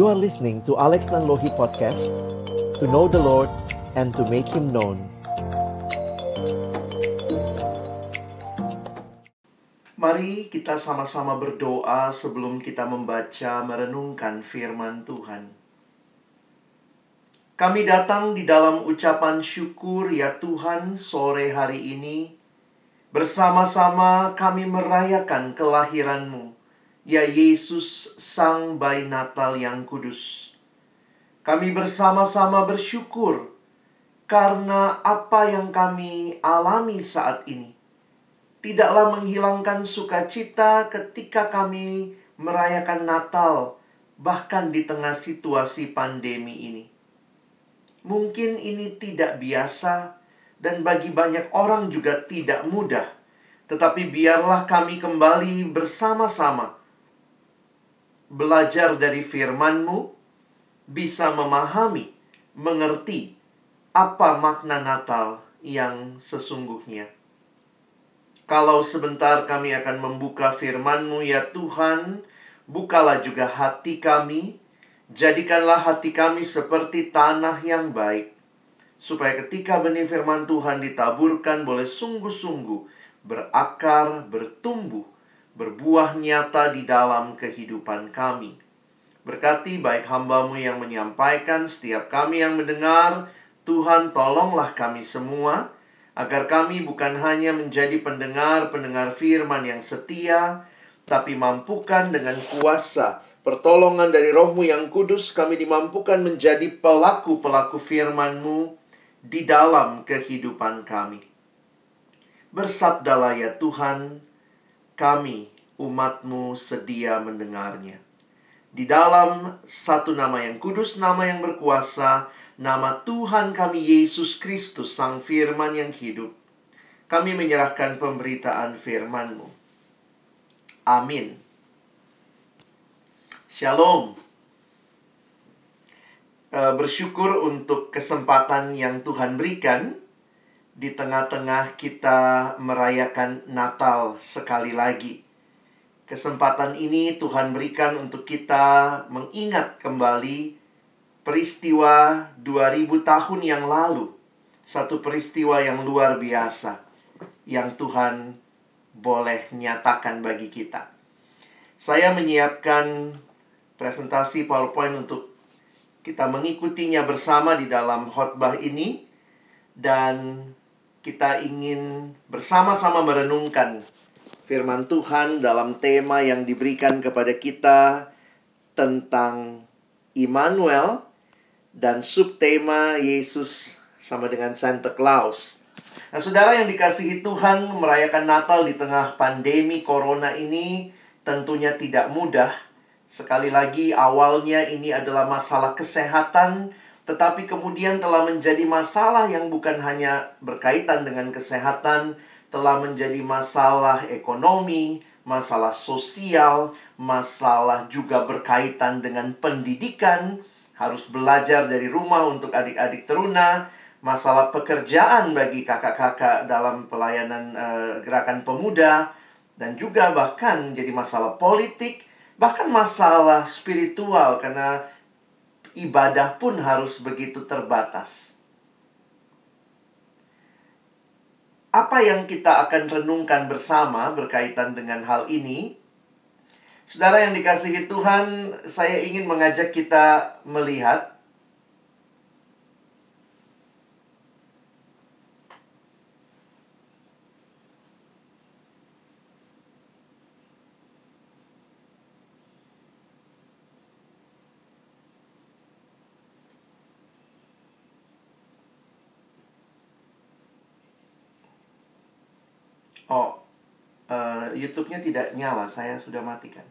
You are listening to Alex Nanlohi Podcast To know the Lord and to make Him known Mari kita sama-sama berdoa sebelum kita membaca merenungkan firman Tuhan. Kami datang di dalam ucapan syukur ya Tuhan sore hari ini. Bersama-sama kami merayakan kelahiran-Mu ya Yesus Sang Bayi Natal yang kudus. Kami bersama-sama bersyukur karena apa yang kami alami saat ini tidaklah menghilangkan sukacita ketika kami merayakan Natal, bahkan di tengah situasi pandemi ini. Mungkin ini tidak biasa, dan bagi banyak orang juga tidak mudah, tetapi biarlah kami kembali bersama-sama belajar dari firman-Mu, bisa memahami, mengerti apa makna Natal yang sesungguhnya. Kalau sebentar kami akan membuka firman-Mu ya Tuhan, bukalah juga hati kami, jadikanlah hati kami seperti tanah yang baik, supaya ketika benih firman Tuhan ditaburkan boleh sungguh-sungguh berakar, bertumbuh, berbuah nyata di dalam kehidupan kami. Berkati baik hambamu yang menyampaikan, setiap kami yang mendengar, Tuhan tolonglah kami semua, agar kami bukan hanya menjadi pendengar-pendengar firman yang setia, tapi mampukan dengan kuasa pertolongan dari rohmu yang kudus, kami dimampukan menjadi pelaku-pelaku firman-Mu di dalam kehidupan kami. Bersabdalah ya Tuhan, kami umatmu sedia mendengarnya. Di dalam satu nama yang kudus, nama yang berkuasa, nama Tuhan kami Yesus Kristus, Sang Firman yang hidup, kami menyerahkan pemberitaan firman-Mu. Amin. Shalom. Uh, bersyukur untuk kesempatan yang Tuhan berikan di tengah-tengah kita merayakan Natal sekali lagi. Kesempatan ini Tuhan berikan untuk kita mengingat kembali peristiwa 2000 tahun yang lalu. Satu peristiwa yang luar biasa yang Tuhan boleh nyatakan bagi kita. Saya menyiapkan presentasi PowerPoint untuk kita mengikutinya bersama di dalam khotbah ini dan kita ingin bersama-sama merenungkan firman Tuhan dalam tema yang diberikan kepada kita tentang Immanuel dan subtema Yesus sama dengan Santa Claus. Nah, saudara yang dikasihi Tuhan merayakan Natal di tengah pandemi corona ini tentunya tidak mudah. Sekali lagi awalnya ini adalah masalah kesehatan tetapi kemudian telah menjadi masalah yang bukan hanya berkaitan dengan kesehatan, telah menjadi masalah ekonomi, masalah sosial, masalah juga berkaitan dengan pendidikan, harus belajar dari rumah untuk adik-adik teruna, masalah pekerjaan bagi kakak-kakak dalam pelayanan uh, gerakan pemuda, dan juga bahkan jadi masalah politik, bahkan masalah spiritual. Karena ibadah pun harus begitu terbatas. Apa yang kita akan renungkan bersama berkaitan dengan hal ini? Saudara yang dikasihi Tuhan, saya ingin mengajak kita melihat Oh, uh, YouTube-nya tidak nyala, saya sudah matikan.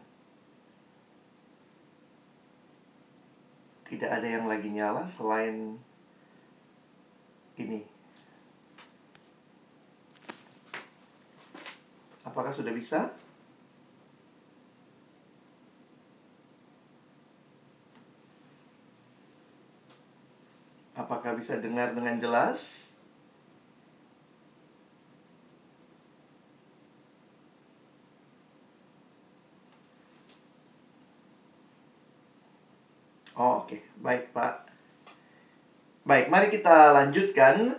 Tidak ada yang lagi nyala selain ini. Apakah sudah bisa? Apakah bisa dengar dengan jelas? Oh, oke. Baik, Pak. Baik, mari kita lanjutkan.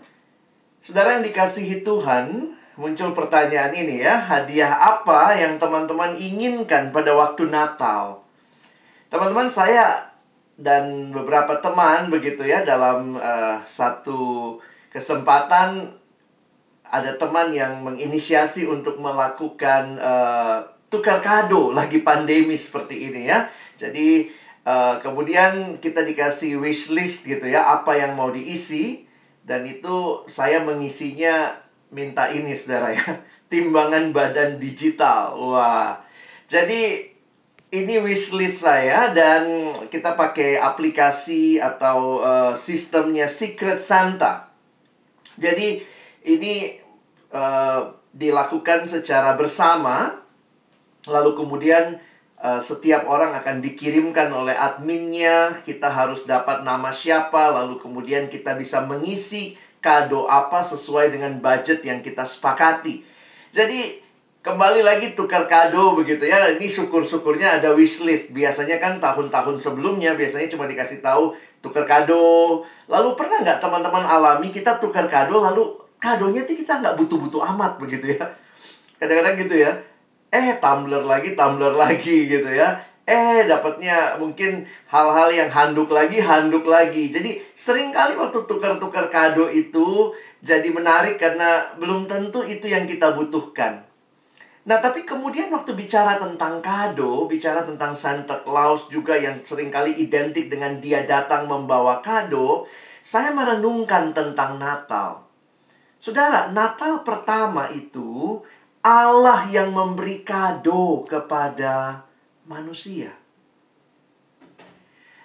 Saudara yang dikasihi Tuhan, muncul pertanyaan ini ya. Hadiah apa yang teman-teman inginkan pada waktu Natal? Teman-teman, saya dan beberapa teman begitu ya dalam uh, satu kesempatan ada teman yang menginisiasi untuk melakukan uh, tukar kado lagi pandemi seperti ini ya. Jadi Uh, kemudian kita dikasih wish list gitu ya, apa yang mau diisi. Dan itu saya mengisinya minta ini saudara ya, timbangan badan digital. Wah, jadi ini wish list saya dan kita pakai aplikasi atau uh, sistemnya Secret Santa. Jadi ini uh, dilakukan secara bersama, lalu kemudian Uh, setiap orang akan dikirimkan oleh adminnya, kita harus dapat nama siapa, lalu kemudian kita bisa mengisi kado apa sesuai dengan budget yang kita sepakati. Jadi kembali lagi tukar kado begitu ya. Ini syukur-syukurnya ada wishlist. Biasanya kan tahun-tahun sebelumnya biasanya cuma dikasih tahu tukar kado. Lalu pernah nggak teman-teman alami kita tukar kado lalu kadonya tuh kita nggak butuh-butuh amat begitu ya. Kadang-kadang gitu ya eh tumbler lagi tumbler lagi gitu ya. Eh dapatnya mungkin hal-hal yang handuk lagi handuk lagi. Jadi sering kali waktu tukar-tukar kado itu jadi menarik karena belum tentu itu yang kita butuhkan. Nah, tapi kemudian waktu bicara tentang kado, bicara tentang Santa Claus juga yang sering kali identik dengan dia datang membawa kado, saya merenungkan tentang Natal. Saudara, Natal pertama itu Allah yang memberi kado kepada manusia.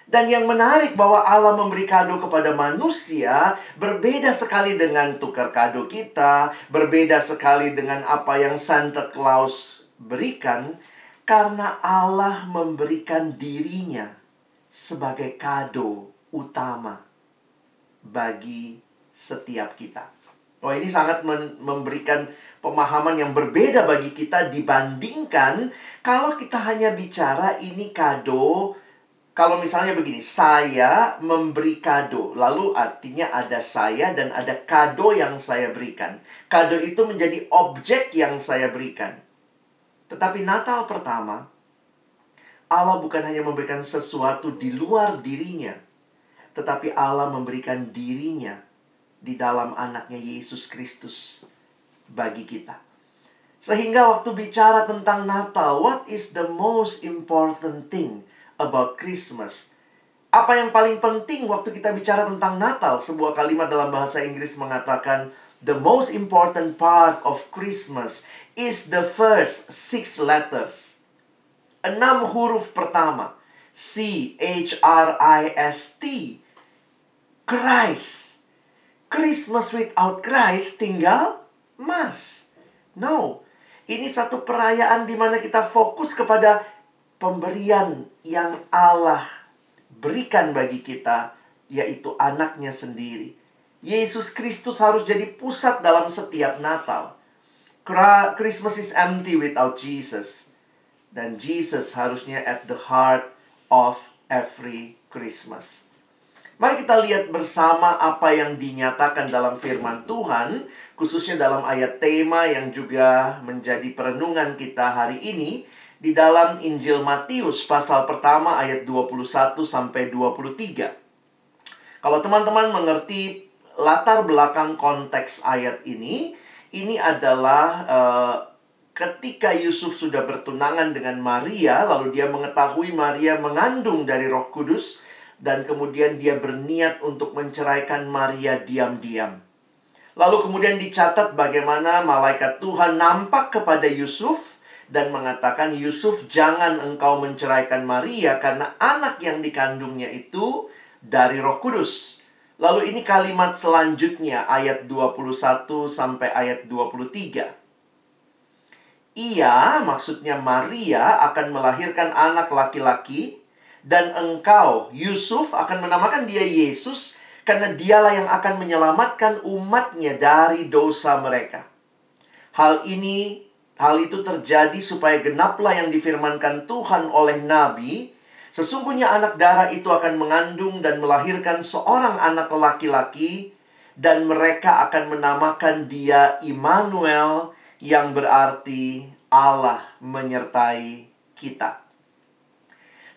Dan yang menarik bahwa Allah memberi kado kepada manusia berbeda sekali dengan tukar kado kita, berbeda sekali dengan apa yang Santa Claus berikan karena Allah memberikan dirinya sebagai kado utama bagi setiap kita. Oh, ini sangat memberikan pemahaman yang berbeda bagi kita dibandingkan kalau kita hanya bicara ini kado kalau misalnya begini, saya memberi kado, lalu artinya ada saya dan ada kado yang saya berikan. Kado itu menjadi objek yang saya berikan. Tetapi Natal pertama, Allah bukan hanya memberikan sesuatu di luar dirinya, tetapi Allah memberikan dirinya di dalam anaknya Yesus Kristus bagi kita. Sehingga waktu bicara tentang Natal, what is the most important thing about Christmas? Apa yang paling penting waktu kita bicara tentang Natal? Sebuah kalimat dalam bahasa Inggris mengatakan, The most important part of Christmas is the first six letters. Enam huruf pertama. C H R I S T. Christ. Christmas without Christ tinggal emas. No. Ini satu perayaan di mana kita fokus kepada pemberian yang Allah berikan bagi kita, yaitu anaknya sendiri. Yesus Kristus harus jadi pusat dalam setiap Natal. Christmas is empty without Jesus. Dan Jesus harusnya at the heart of every Christmas. Mari kita lihat bersama apa yang dinyatakan dalam firman Tuhan khususnya dalam ayat tema yang juga menjadi perenungan kita hari ini di dalam Injil Matius pasal pertama ayat 21 sampai 23. Kalau teman-teman mengerti latar belakang konteks ayat ini, ini adalah uh, ketika Yusuf sudah bertunangan dengan Maria, lalu dia mengetahui Maria mengandung dari Roh Kudus dan kemudian dia berniat untuk menceraikan Maria diam-diam. Lalu kemudian dicatat bagaimana malaikat Tuhan nampak kepada Yusuf dan mengatakan, "Yusuf, jangan engkau menceraikan Maria karena anak yang dikandungnya itu dari Roh Kudus." Lalu ini kalimat selanjutnya ayat 21 sampai ayat 23. Ia, maksudnya Maria akan melahirkan anak laki-laki dan engkau, Yusuf akan menamakan dia Yesus karena dialah yang akan menyelamatkan umatnya dari dosa mereka. Hal ini, hal itu terjadi supaya genaplah yang difirmankan Tuhan oleh Nabi, Sesungguhnya anak darah itu akan mengandung dan melahirkan seorang anak laki-laki dan mereka akan menamakan dia Immanuel yang berarti Allah menyertai kita.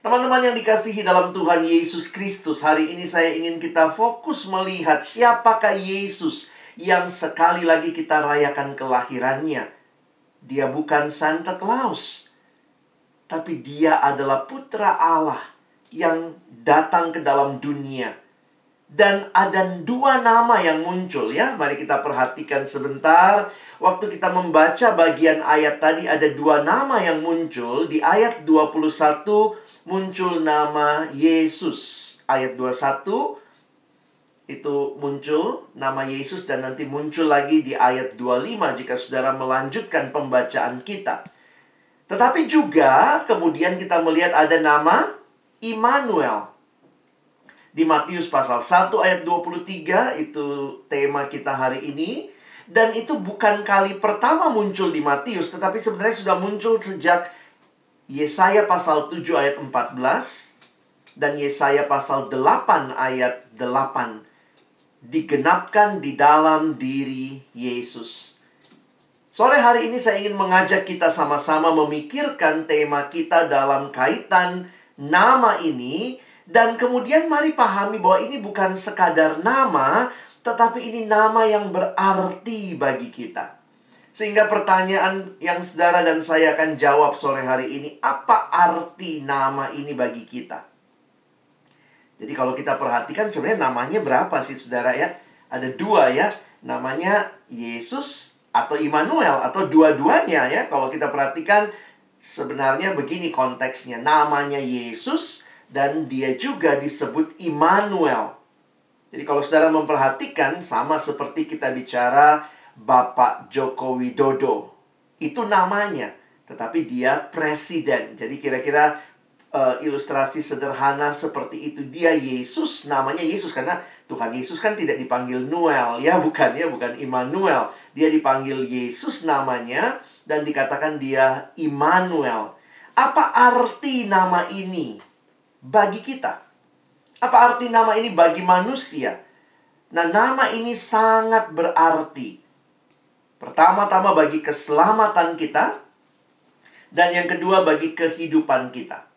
Teman-teman yang dikasihi dalam Tuhan Yesus Kristus, hari ini saya ingin kita fokus melihat siapakah Yesus yang sekali lagi kita rayakan kelahirannya. Dia bukan Santa Claus, tapi dia adalah putra Allah yang datang ke dalam dunia. Dan ada dua nama yang muncul ya. Mari kita perhatikan sebentar. Waktu kita membaca bagian ayat tadi ada dua nama yang muncul. Di ayat 21 muncul nama Yesus. Ayat 21 itu muncul nama Yesus dan nanti muncul lagi di ayat 25 jika saudara melanjutkan pembacaan kita. Tetapi juga kemudian kita melihat ada nama Immanuel. Di Matius pasal 1 ayat 23 itu tema kita hari ini. Dan itu bukan kali pertama muncul di Matius, tetapi sebenarnya sudah muncul sejak Yesaya pasal 7 ayat 14 dan Yesaya pasal 8 ayat 8 digenapkan di dalam diri Yesus. Sore hari ini saya ingin mengajak kita sama-sama memikirkan tema kita dalam kaitan nama ini dan kemudian mari pahami bahwa ini bukan sekadar nama tetapi ini nama yang berarti bagi kita. Sehingga pertanyaan yang saudara dan saya akan jawab sore hari ini, apa arti nama ini bagi kita? Jadi kalau kita perhatikan sebenarnya namanya berapa sih saudara ya? Ada dua ya, namanya Yesus atau Immanuel atau dua-duanya ya. Kalau kita perhatikan sebenarnya begini konteksnya. Namanya Yesus dan dia juga disebut Immanuel. Jadi kalau saudara memperhatikan sama seperti kita bicara Bapak Joko Widodo. Itu namanya, tetapi dia presiden. Jadi kira-kira uh, ilustrasi sederhana seperti itu. Dia Yesus, namanya Yesus karena Tuhan Yesus kan tidak dipanggil Noel ya, bukan ya, bukan Immanuel. Dia dipanggil Yesus namanya dan dikatakan dia Immanuel. Apa arti nama ini bagi kita? Apa arti nama ini bagi manusia? Nah, nama ini sangat berarti. Pertama-tama bagi keselamatan kita dan yang kedua bagi kehidupan kita.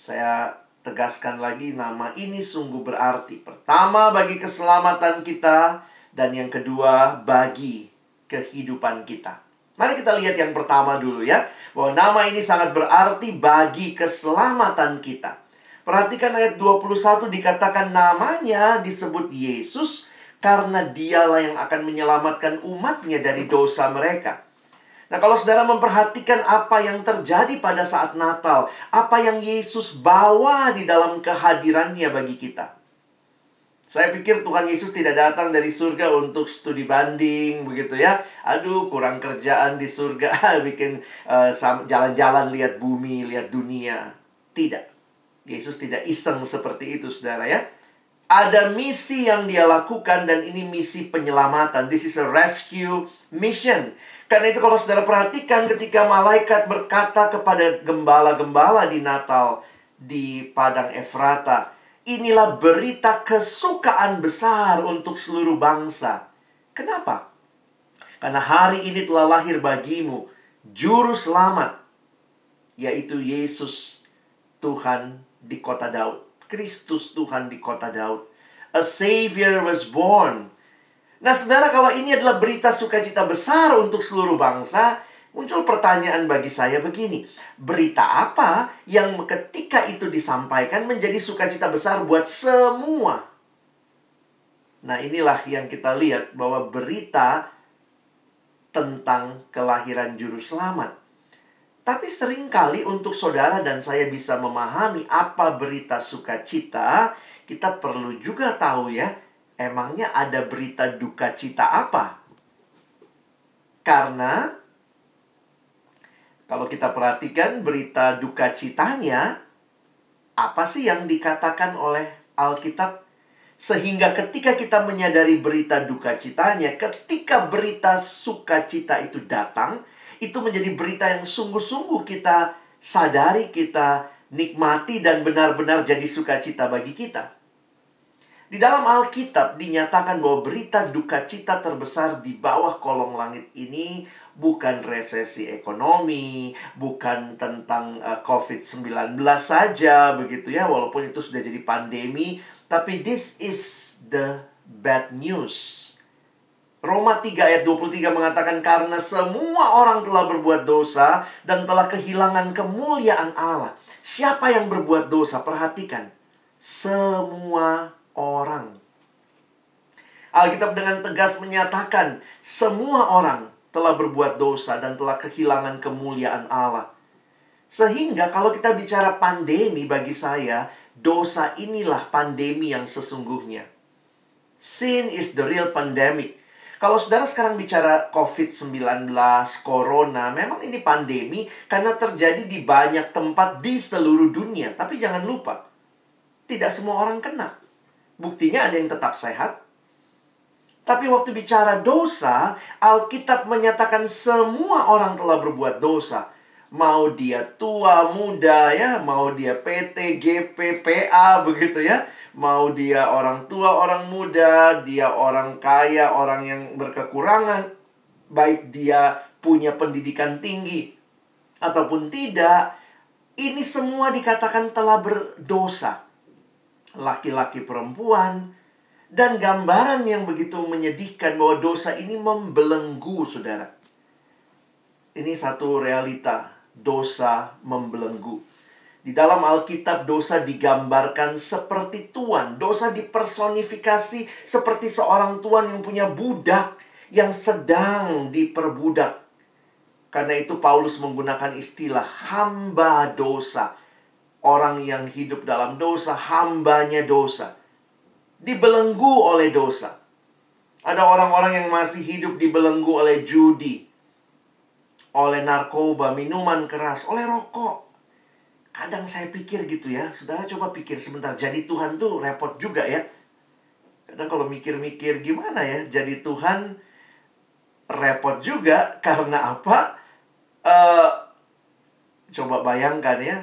Saya tegaskan lagi nama ini sungguh berarti. Pertama bagi keselamatan kita dan yang kedua bagi kehidupan kita. Mari kita lihat yang pertama dulu ya. Bahwa nama ini sangat berarti bagi keselamatan kita. Perhatikan ayat 21 dikatakan namanya disebut Yesus karena dialah yang akan menyelamatkan umatnya dari dosa mereka. Nah, kalau saudara memperhatikan apa yang terjadi pada saat Natal, apa yang Yesus bawa di dalam kehadirannya bagi kita. Saya pikir Tuhan Yesus tidak datang dari surga untuk studi banding begitu ya. Aduh, kurang kerjaan di surga, bikin eh, jalan-jalan lihat bumi, lihat dunia. Tidak. Yesus tidak iseng seperti itu, Saudara ya. Ada misi yang dia lakukan dan ini misi penyelamatan. This is a rescue mission. Karena itu kalau saudara perhatikan ketika malaikat berkata kepada gembala-gembala di Natal di Padang Efrata, inilah berita kesukaan besar untuk seluruh bangsa. Kenapa? Karena hari ini telah lahir bagimu juru selamat, yaitu Yesus Tuhan di kota Daud. Kristus Tuhan di kota Daud. A Savior was born Nah, saudara, kalau ini adalah berita sukacita besar untuk seluruh bangsa, muncul pertanyaan bagi saya begini: berita apa yang ketika itu disampaikan menjadi sukacita besar buat semua? Nah, inilah yang kita lihat bahwa berita tentang kelahiran juru selamat. Tapi sering kali untuk saudara dan saya bisa memahami apa berita sukacita, kita perlu juga tahu ya, emangnya ada berita duka cita apa? Karena kalau kita perhatikan berita duka citanya, apa sih yang dikatakan oleh Alkitab? Sehingga ketika kita menyadari berita duka citanya, ketika berita sukacita itu datang, itu menjadi berita yang sungguh-sungguh kita sadari, kita nikmati dan benar-benar jadi sukacita bagi kita. Di dalam Alkitab dinyatakan bahwa berita duka cita terbesar di bawah kolong langit ini bukan resesi ekonomi, bukan tentang uh, COVID-19 saja begitu ya, walaupun itu sudah jadi pandemi, tapi this is the bad news. Roma 3 ayat 23 mengatakan karena semua orang telah berbuat dosa dan telah kehilangan kemuliaan Allah. Siapa yang berbuat dosa? Perhatikan. Semua orang. Alkitab dengan tegas menyatakan semua orang telah berbuat dosa dan telah kehilangan kemuliaan Allah. Sehingga kalau kita bicara pandemi bagi saya, dosa inilah pandemi yang sesungguhnya. Sin is the real pandemic. Kalau saudara sekarang bicara COVID-19, Corona, memang ini pandemi karena terjadi di banyak tempat di seluruh dunia. Tapi jangan lupa, tidak semua orang kena. Buktinya ada yang tetap sehat. Tapi waktu bicara dosa, Alkitab menyatakan semua orang telah berbuat dosa. Mau dia tua, muda ya, mau dia PT, GP, PA begitu ya. Mau dia orang tua, orang muda, dia orang kaya, orang yang berkekurangan. Baik dia punya pendidikan tinggi ataupun tidak, ini semua dikatakan telah berdosa laki-laki perempuan, dan gambaran yang begitu menyedihkan bahwa dosa ini membelenggu, saudara. Ini satu realita, dosa membelenggu. Di dalam Alkitab, dosa digambarkan seperti tuan. Dosa dipersonifikasi seperti seorang tuan yang punya budak yang sedang diperbudak. Karena itu Paulus menggunakan istilah hamba dosa Orang yang hidup dalam dosa, hambanya dosa. Dibelenggu oleh dosa. Ada orang-orang yang masih hidup dibelenggu oleh judi, oleh narkoba, minuman keras, oleh rokok. Kadang saya pikir gitu ya, saudara coba pikir sebentar, jadi Tuhan tuh repot juga ya. Kadang kalau mikir-mikir gimana ya, jadi Tuhan repot juga karena apa? Uh, coba bayangkan ya,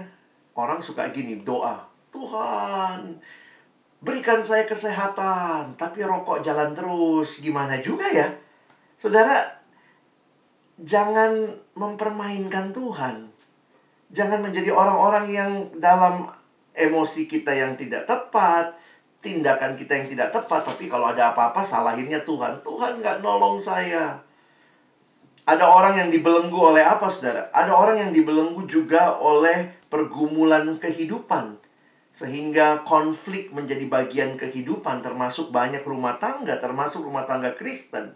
Orang suka gini, doa. Tuhan, berikan saya kesehatan, tapi rokok jalan terus. Gimana juga ya? Saudara, jangan mempermainkan Tuhan. Jangan menjadi orang-orang yang dalam emosi kita yang tidak tepat, tindakan kita yang tidak tepat, tapi kalau ada apa-apa salahinnya Tuhan. Tuhan nggak nolong saya. Ada orang yang dibelenggu oleh apa, saudara? Ada orang yang dibelenggu juga oleh pergumulan kehidupan. Sehingga konflik menjadi bagian kehidupan, termasuk banyak rumah tangga, termasuk rumah tangga Kristen.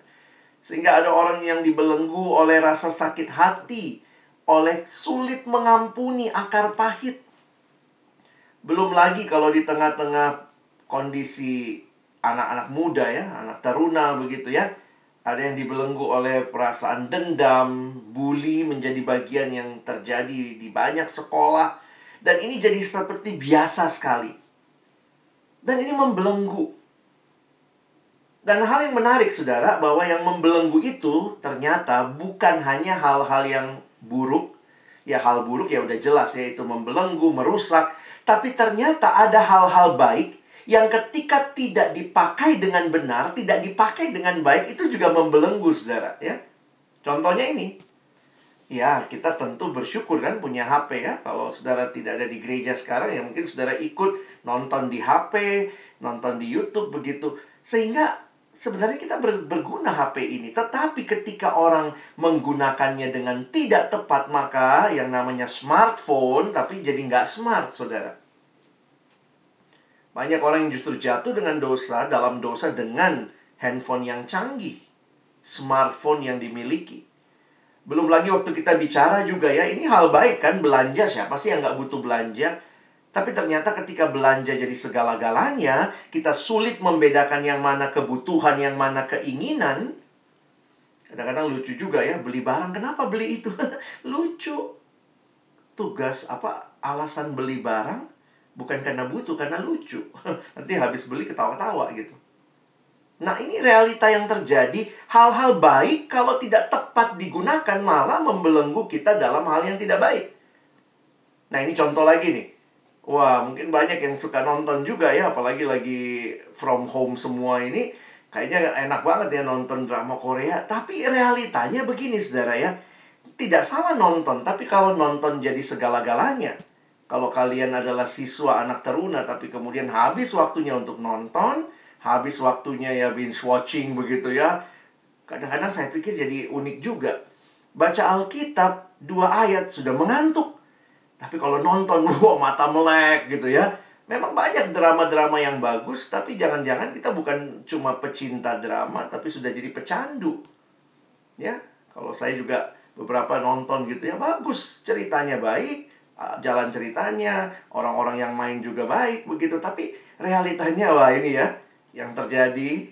Sehingga ada orang yang dibelenggu oleh rasa sakit hati, oleh sulit mengampuni akar pahit. Belum lagi kalau di tengah-tengah kondisi anak-anak muda ya, anak taruna begitu ya ada yang dibelenggu oleh perasaan dendam, bully menjadi bagian yang terjadi di banyak sekolah. Dan ini jadi seperti biasa sekali. Dan ini membelenggu. Dan hal yang menarik saudara, bahwa yang membelenggu itu ternyata bukan hanya hal-hal yang buruk. Ya hal buruk ya udah jelas ya itu membelenggu, merusak. Tapi ternyata ada hal-hal baik yang ketika tidak dipakai dengan benar, tidak dipakai dengan baik itu juga membelenggu saudara ya. Contohnya ini. Ya, kita tentu bersyukur kan punya HP ya. Kalau saudara tidak ada di gereja sekarang ya mungkin saudara ikut nonton di HP, nonton di YouTube begitu. Sehingga sebenarnya kita ber, berguna HP ini. Tetapi ketika orang menggunakannya dengan tidak tepat, maka yang namanya smartphone tapi jadi nggak smart, saudara. Banyak orang yang justru jatuh dengan dosa dalam dosa dengan handphone yang canggih, smartphone yang dimiliki. Belum lagi waktu kita bicara juga ya, ini hal baik kan belanja siapa sih yang nggak butuh belanja? Tapi ternyata ketika belanja jadi segala-galanya, kita sulit membedakan yang mana kebutuhan, yang mana keinginan. Kadang-kadang lucu juga ya, beli barang. Kenapa beli itu? lucu. Tugas apa? Alasan beli barang Bukan karena butuh, karena lucu. Nanti habis beli ketawa-ketawa gitu. Nah, ini realita yang terjadi. Hal-hal baik kalau tidak tepat digunakan malah membelenggu kita dalam hal yang tidak baik. Nah, ini contoh lagi nih. Wah, mungkin banyak yang suka nonton juga ya, apalagi lagi from home semua ini. Kayaknya enak banget ya nonton drama Korea. Tapi realitanya begini, saudara ya. Tidak salah nonton, tapi kalau nonton jadi segala-galanya. Kalau kalian adalah siswa anak teruna, tapi kemudian habis waktunya untuk nonton, habis waktunya ya binge watching begitu ya. Kadang-kadang saya pikir jadi unik juga. Baca Alkitab, dua ayat sudah mengantuk tapi kalau nonton, wah mata melek gitu ya. Memang banyak drama-drama yang bagus, tapi jangan-jangan kita bukan cuma pecinta drama, tapi sudah jadi pecandu. Ya, kalau saya juga beberapa nonton gitu ya, bagus, ceritanya baik, jalan ceritanya, orang-orang yang main juga baik begitu, tapi realitanya wah ini ya, yang terjadi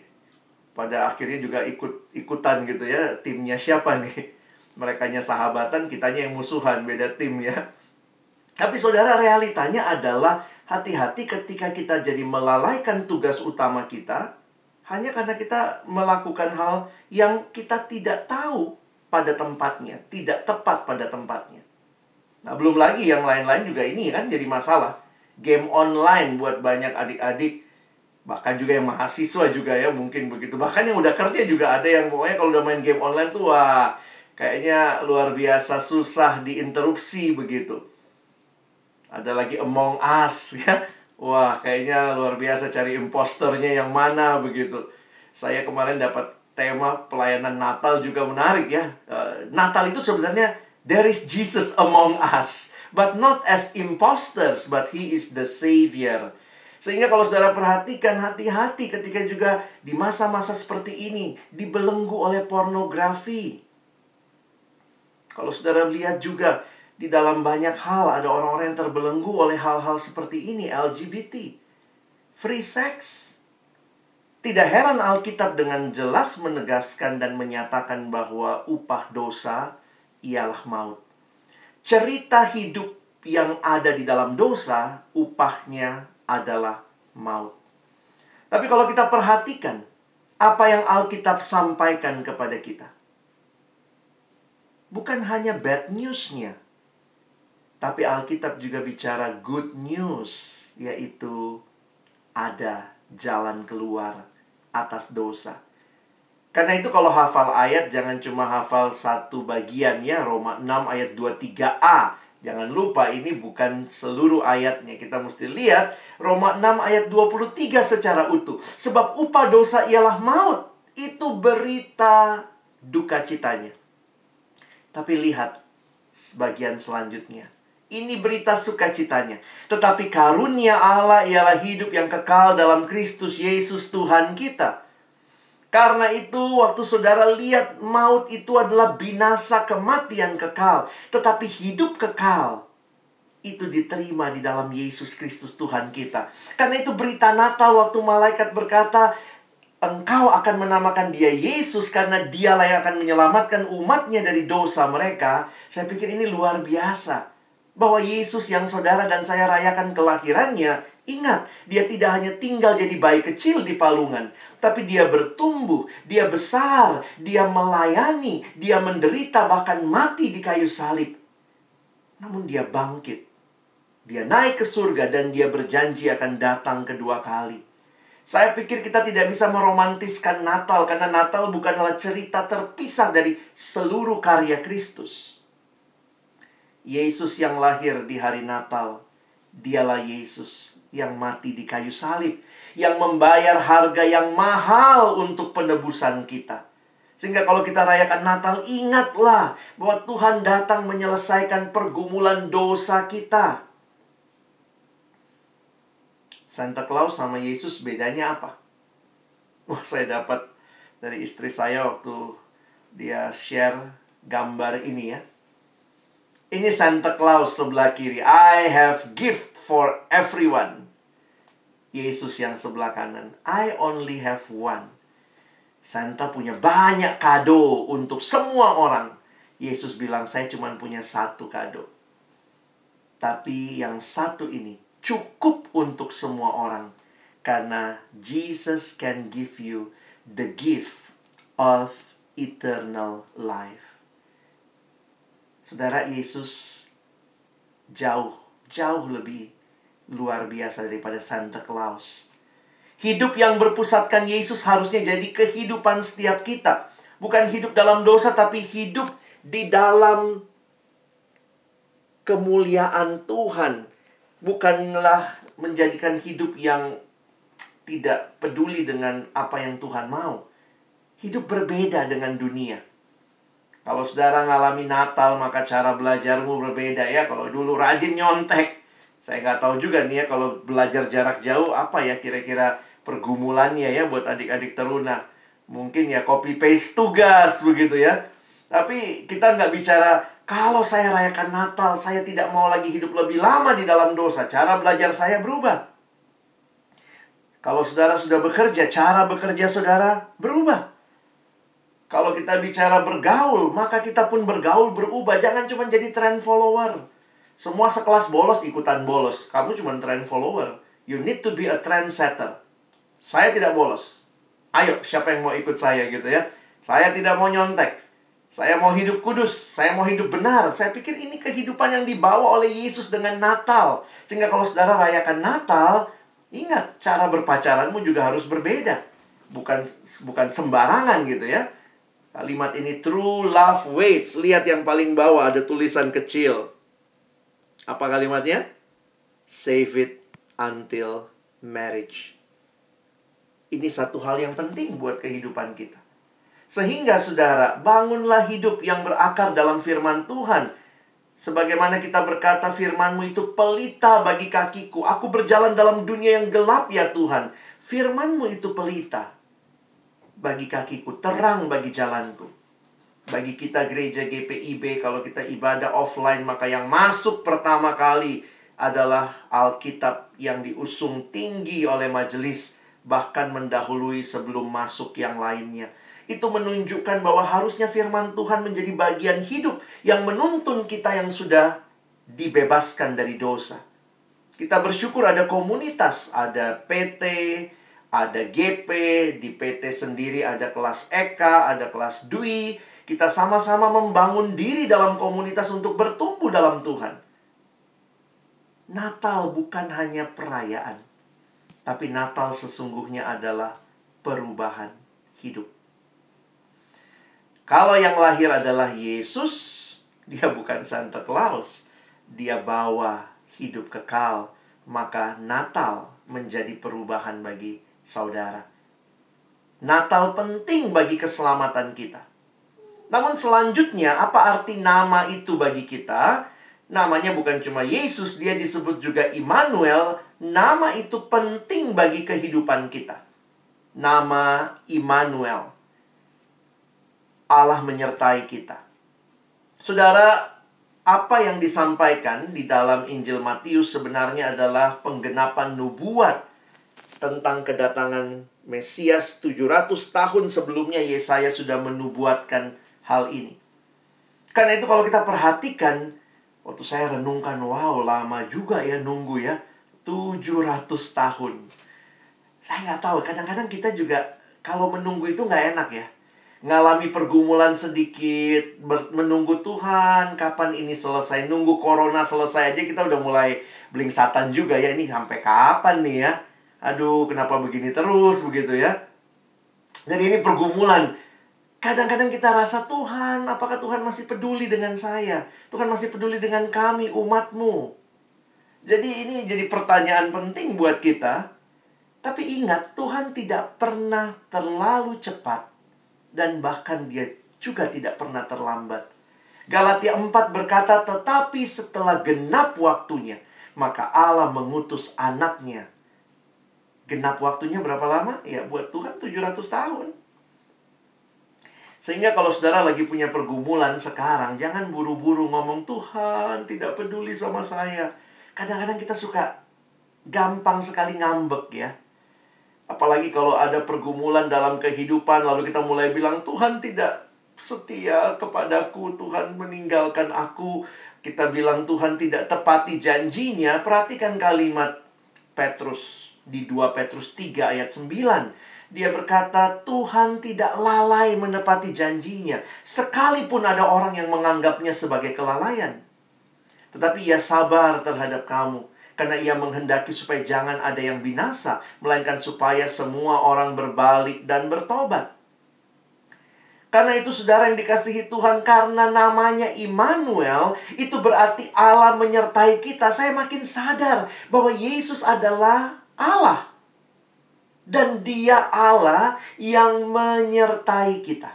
pada akhirnya juga ikut ikutan gitu ya, timnya siapa nih? Merekanya sahabatan, kitanya yang musuhan, beda tim ya. Tapi saudara realitanya adalah hati-hati ketika kita jadi melalaikan tugas utama kita hanya karena kita melakukan hal yang kita tidak tahu pada tempatnya, tidak tepat pada tempatnya. Nah, belum lagi yang lain-lain juga ini kan jadi masalah. Game online buat banyak adik-adik bahkan juga yang mahasiswa juga ya mungkin begitu. Bahkan yang udah kerja juga ada yang pokoknya kalau udah main game online tuh wah kayaknya luar biasa susah diinterupsi begitu. Ada lagi Among Us ya. Wah, kayaknya luar biasa cari imposternya yang mana begitu. Saya kemarin dapat tema pelayanan Natal juga menarik ya. Uh, Natal itu sebenarnya there is Jesus among us, but not as imposters, but he is the savior. Sehingga kalau saudara perhatikan hati-hati ketika juga di masa-masa seperti ini dibelenggu oleh pornografi. Kalau saudara lihat juga di dalam banyak hal ada orang-orang yang terbelenggu oleh hal-hal seperti ini, LGBT, free sex. Tidak heran Alkitab dengan jelas menegaskan dan menyatakan bahwa upah dosa ialah maut. Cerita hidup yang ada di dalam dosa, upahnya adalah maut. Tapi kalau kita perhatikan apa yang Alkitab sampaikan kepada kita, bukan hanya bad news-nya, tapi Alkitab juga bicara good news, yaitu ada jalan keluar atas dosa. Karena itu kalau hafal ayat jangan cuma hafal satu bagian ya, Roma 6 ayat 23a. Jangan lupa ini bukan seluruh ayatnya. Kita mesti lihat Roma 6 ayat 23 secara utuh. Sebab upah dosa ialah maut. Itu berita duka citanya. Tapi lihat bagian selanjutnya ini berita sukacitanya. Tetapi karunia Allah ialah hidup yang kekal dalam Kristus Yesus Tuhan kita. Karena itu waktu saudara lihat maut itu adalah binasa kematian kekal. Tetapi hidup kekal itu diterima di dalam Yesus Kristus Tuhan kita. Karena itu berita Natal waktu malaikat berkata, Engkau akan menamakan dia Yesus karena dialah yang akan menyelamatkan umatnya dari dosa mereka. Saya pikir ini luar biasa bahwa Yesus yang saudara dan saya rayakan kelahirannya, ingat, dia tidak hanya tinggal jadi bayi kecil di palungan, tapi dia bertumbuh, dia besar, dia melayani, dia menderita bahkan mati di kayu salib. Namun dia bangkit. Dia naik ke surga dan dia berjanji akan datang kedua kali. Saya pikir kita tidak bisa meromantiskan Natal karena Natal bukanlah cerita terpisah dari seluruh karya Kristus. Yesus yang lahir di hari Natal, dialah Yesus yang mati di kayu salib, yang membayar harga yang mahal untuk penebusan kita. Sehingga kalau kita rayakan Natal, ingatlah bahwa Tuhan datang menyelesaikan pergumulan dosa kita. Santa Claus sama Yesus bedanya apa? Wah, saya dapat dari istri saya waktu dia share gambar ini ya. Ini Santa Claus sebelah kiri. I have gift for everyone. Yesus yang sebelah kanan. I only have one. Santa punya banyak kado untuk semua orang. Yesus bilang, saya cuma punya satu kado. Tapi yang satu ini cukup untuk semua orang. Karena Jesus can give you the gift of eternal life. Saudara Yesus jauh, jauh lebih luar biasa daripada Santa Claus. Hidup yang berpusatkan Yesus harusnya jadi kehidupan setiap kita. Bukan hidup dalam dosa, tapi hidup di dalam kemuliaan Tuhan. Bukanlah menjadikan hidup yang tidak peduli dengan apa yang Tuhan mau. Hidup berbeda dengan dunia. Kalau saudara ngalami Natal, maka cara belajarmu berbeda ya. Kalau dulu rajin nyontek, saya nggak tahu juga nih ya kalau belajar jarak jauh apa ya kira-kira pergumulannya ya buat adik-adik teruna. Mungkin ya copy paste tugas begitu ya. Tapi kita nggak bicara kalau saya rayakan Natal, saya tidak mau lagi hidup lebih lama di dalam dosa. Cara belajar saya berubah. Kalau saudara sudah bekerja, cara bekerja saudara berubah. Kalau kita bicara bergaul, maka kita pun bergaul berubah. Jangan cuma jadi trend follower. Semua sekelas bolos ikutan bolos. Kamu cuma trend follower. You need to be a trendsetter. Saya tidak bolos. Ayo, siapa yang mau ikut saya gitu ya? Saya tidak mau nyontek. Saya mau hidup kudus, saya mau hidup benar. Saya pikir ini kehidupan yang dibawa oleh Yesus dengan Natal. Sehingga kalau saudara rayakan Natal, ingat cara berpacaranmu juga harus berbeda. Bukan bukan sembarangan gitu ya. Kalimat ini true love waits. Lihat yang paling bawah ada tulisan kecil. Apa kalimatnya? Save it until marriage. Ini satu hal yang penting buat kehidupan kita. Sehingga saudara, bangunlah hidup yang berakar dalam firman Tuhan. Sebagaimana kita berkata firmanmu itu pelita bagi kakiku. Aku berjalan dalam dunia yang gelap ya Tuhan. Firmanmu itu pelita bagi kakiku, terang bagi jalanku. Bagi kita gereja GPIB, kalau kita ibadah offline, maka yang masuk pertama kali adalah Alkitab yang diusung tinggi oleh majelis, bahkan mendahului sebelum masuk yang lainnya. Itu menunjukkan bahwa harusnya firman Tuhan menjadi bagian hidup yang menuntun kita yang sudah dibebaskan dari dosa. Kita bersyukur ada komunitas, ada PT, ada GP, di PT sendiri ada kelas Eka, ada kelas Dwi. Kita sama-sama membangun diri dalam komunitas untuk bertumbuh dalam Tuhan. Natal bukan hanya perayaan, tapi Natal sesungguhnya adalah perubahan hidup. Kalau yang lahir adalah Yesus, dia bukan Santa Claus. Dia bawa hidup kekal, maka Natal menjadi perubahan bagi saudara. Natal penting bagi keselamatan kita. Namun selanjutnya, apa arti nama itu bagi kita? Namanya bukan cuma Yesus, dia disebut juga Immanuel. Nama itu penting bagi kehidupan kita. Nama Immanuel. Allah menyertai kita. Saudara, apa yang disampaikan di dalam Injil Matius sebenarnya adalah penggenapan nubuat tentang kedatangan Mesias 700 tahun sebelumnya Yesaya sudah menubuatkan hal ini. Karena itu kalau kita perhatikan, waktu saya renungkan, wow lama juga ya nunggu ya. 700 tahun. Saya nggak tahu, kadang-kadang kita juga kalau menunggu itu nggak enak ya. Ngalami pergumulan sedikit, menunggu Tuhan, kapan ini selesai. Nunggu corona selesai aja kita udah mulai satan juga ya. Ini sampai kapan nih ya aduh kenapa begini terus begitu ya. Jadi ini pergumulan. Kadang-kadang kita rasa Tuhan, apakah Tuhan masih peduli dengan saya? Tuhan masih peduli dengan kami, umatmu. Jadi ini jadi pertanyaan penting buat kita. Tapi ingat, Tuhan tidak pernah terlalu cepat. Dan bahkan dia juga tidak pernah terlambat. Galatia 4 berkata, tetapi setelah genap waktunya, maka Allah mengutus anaknya genap waktunya berapa lama? Ya buat Tuhan 700 tahun. Sehingga kalau saudara lagi punya pergumulan sekarang, jangan buru-buru ngomong Tuhan tidak peduli sama saya. Kadang-kadang kita suka gampang sekali ngambek ya. Apalagi kalau ada pergumulan dalam kehidupan, lalu kita mulai bilang Tuhan tidak setia kepadaku, Tuhan meninggalkan aku. Kita bilang Tuhan tidak tepati janjinya. Perhatikan kalimat Petrus di 2 Petrus 3 ayat 9. Dia berkata, Tuhan tidak lalai menepati janjinya, sekalipun ada orang yang menganggapnya sebagai kelalaian. Tetapi ia sabar terhadap kamu, karena ia menghendaki supaya jangan ada yang binasa, melainkan supaya semua orang berbalik dan bertobat. Karena itu saudara yang dikasihi Tuhan karena namanya Immanuel itu berarti Allah menyertai kita. Saya makin sadar bahwa Yesus adalah Allah. Dan dia Allah yang menyertai kita.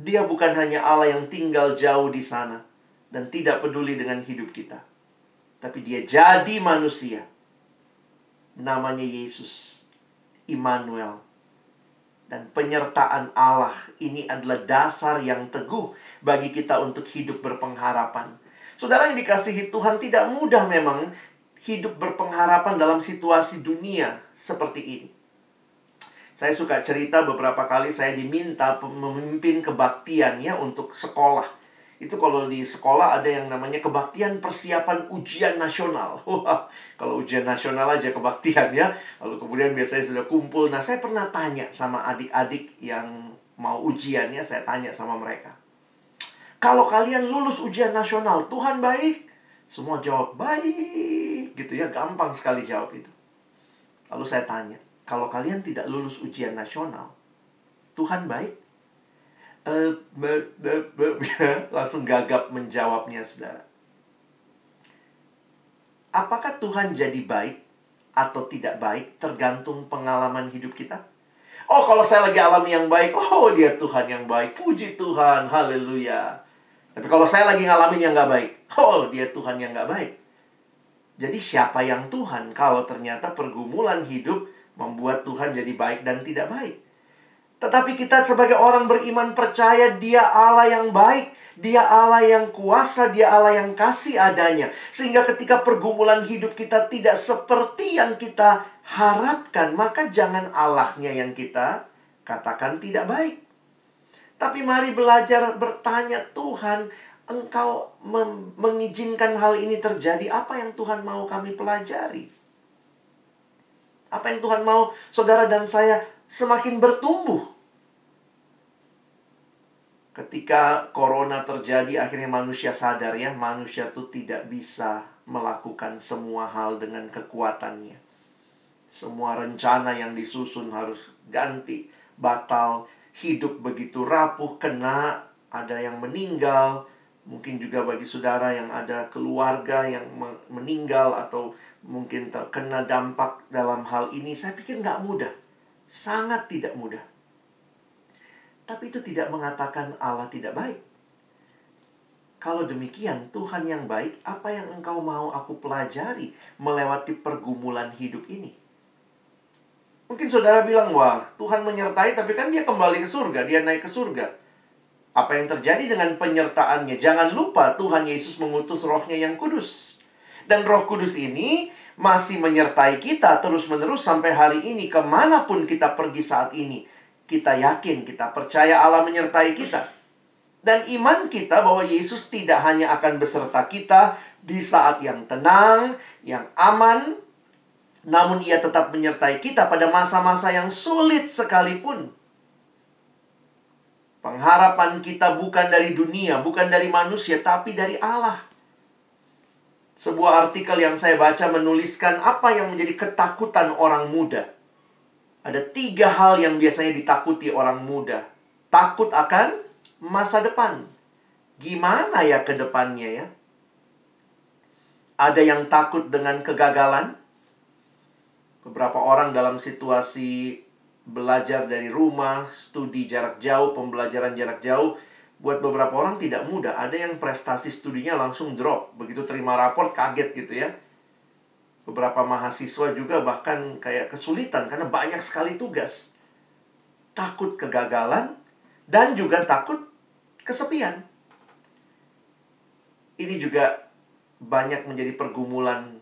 Dia bukan hanya Allah yang tinggal jauh di sana dan tidak peduli dengan hidup kita. Tapi dia jadi manusia. Namanya Yesus. Immanuel dan penyertaan Allah ini adalah dasar yang teguh bagi kita untuk hidup berpengharapan. Saudara yang dikasihi Tuhan tidak mudah memang hidup berpengharapan dalam situasi dunia seperti ini. Saya suka cerita beberapa kali saya diminta memimpin kebaktian ya untuk sekolah itu kalau di sekolah ada yang namanya kebaktian persiapan ujian nasional. Wah, kalau ujian nasional aja kebaktian ya. Lalu kemudian biasanya sudah kumpul. Nah, saya pernah tanya sama adik-adik yang mau ujian ya, saya tanya sama mereka. Kalau kalian lulus ujian nasional, Tuhan baik? Semua jawab baik gitu ya, gampang sekali jawab itu. Lalu saya tanya, kalau kalian tidak lulus ujian nasional, Tuhan baik? uh, langsung gagap menjawabnya saudara. Apakah Tuhan jadi baik atau tidak baik tergantung pengalaman hidup kita? Oh, kalau saya lagi alami yang baik, oh dia Tuhan yang baik. Puji Tuhan, haleluya. Tapi kalau saya lagi ngalamin yang gak baik, oh dia Tuhan yang gak baik. Jadi siapa yang Tuhan kalau ternyata pergumulan hidup membuat Tuhan jadi baik dan tidak baik? Tetapi kita sebagai orang beriman percaya dia Allah yang baik. Dia Allah yang kuasa, dia Allah yang kasih adanya. Sehingga ketika pergumulan hidup kita tidak seperti yang kita harapkan, maka jangan Allahnya yang kita katakan tidak baik. Tapi mari belajar bertanya, Tuhan, Engkau mengizinkan hal ini terjadi. Apa yang Tuhan mau kami pelajari? Apa yang Tuhan mau saudara dan saya semakin bertumbuh. Ketika corona terjadi, akhirnya manusia sadar ya, manusia itu tidak bisa melakukan semua hal dengan kekuatannya. Semua rencana yang disusun harus ganti, batal, hidup begitu rapuh, kena, ada yang meninggal, mungkin juga bagi saudara yang ada keluarga yang meninggal atau mungkin terkena dampak dalam hal ini, saya pikir nggak mudah. Sangat tidak mudah. Tapi itu tidak mengatakan Allah tidak baik. Kalau demikian, Tuhan yang baik, apa yang engkau mau aku pelajari melewati pergumulan hidup ini? Mungkin saudara bilang, wah Tuhan menyertai tapi kan dia kembali ke surga, dia naik ke surga. Apa yang terjadi dengan penyertaannya? Jangan lupa Tuhan Yesus mengutus rohnya yang kudus. Dan roh kudus ini masih menyertai kita terus-menerus sampai hari ini ke mana pun kita pergi saat ini. Kita yakin, kita percaya Allah menyertai kita. Dan iman kita bahwa Yesus tidak hanya akan beserta kita di saat yang tenang, yang aman, namun ia tetap menyertai kita pada masa-masa yang sulit sekalipun. Pengharapan kita bukan dari dunia, bukan dari manusia, tapi dari Allah. Sebuah artikel yang saya baca menuliskan apa yang menjadi ketakutan orang muda. Ada tiga hal yang biasanya ditakuti orang muda. Takut akan masa depan. Gimana ya ke depannya ya? Ada yang takut dengan kegagalan. Beberapa orang dalam situasi belajar dari rumah, studi jarak jauh, pembelajaran jarak jauh, buat beberapa orang tidak mudah. Ada yang prestasi studinya langsung drop. Begitu terima raport kaget gitu ya. Beberapa mahasiswa juga bahkan kayak kesulitan karena banyak sekali tugas. Takut kegagalan dan juga takut kesepian. Ini juga banyak menjadi pergumulan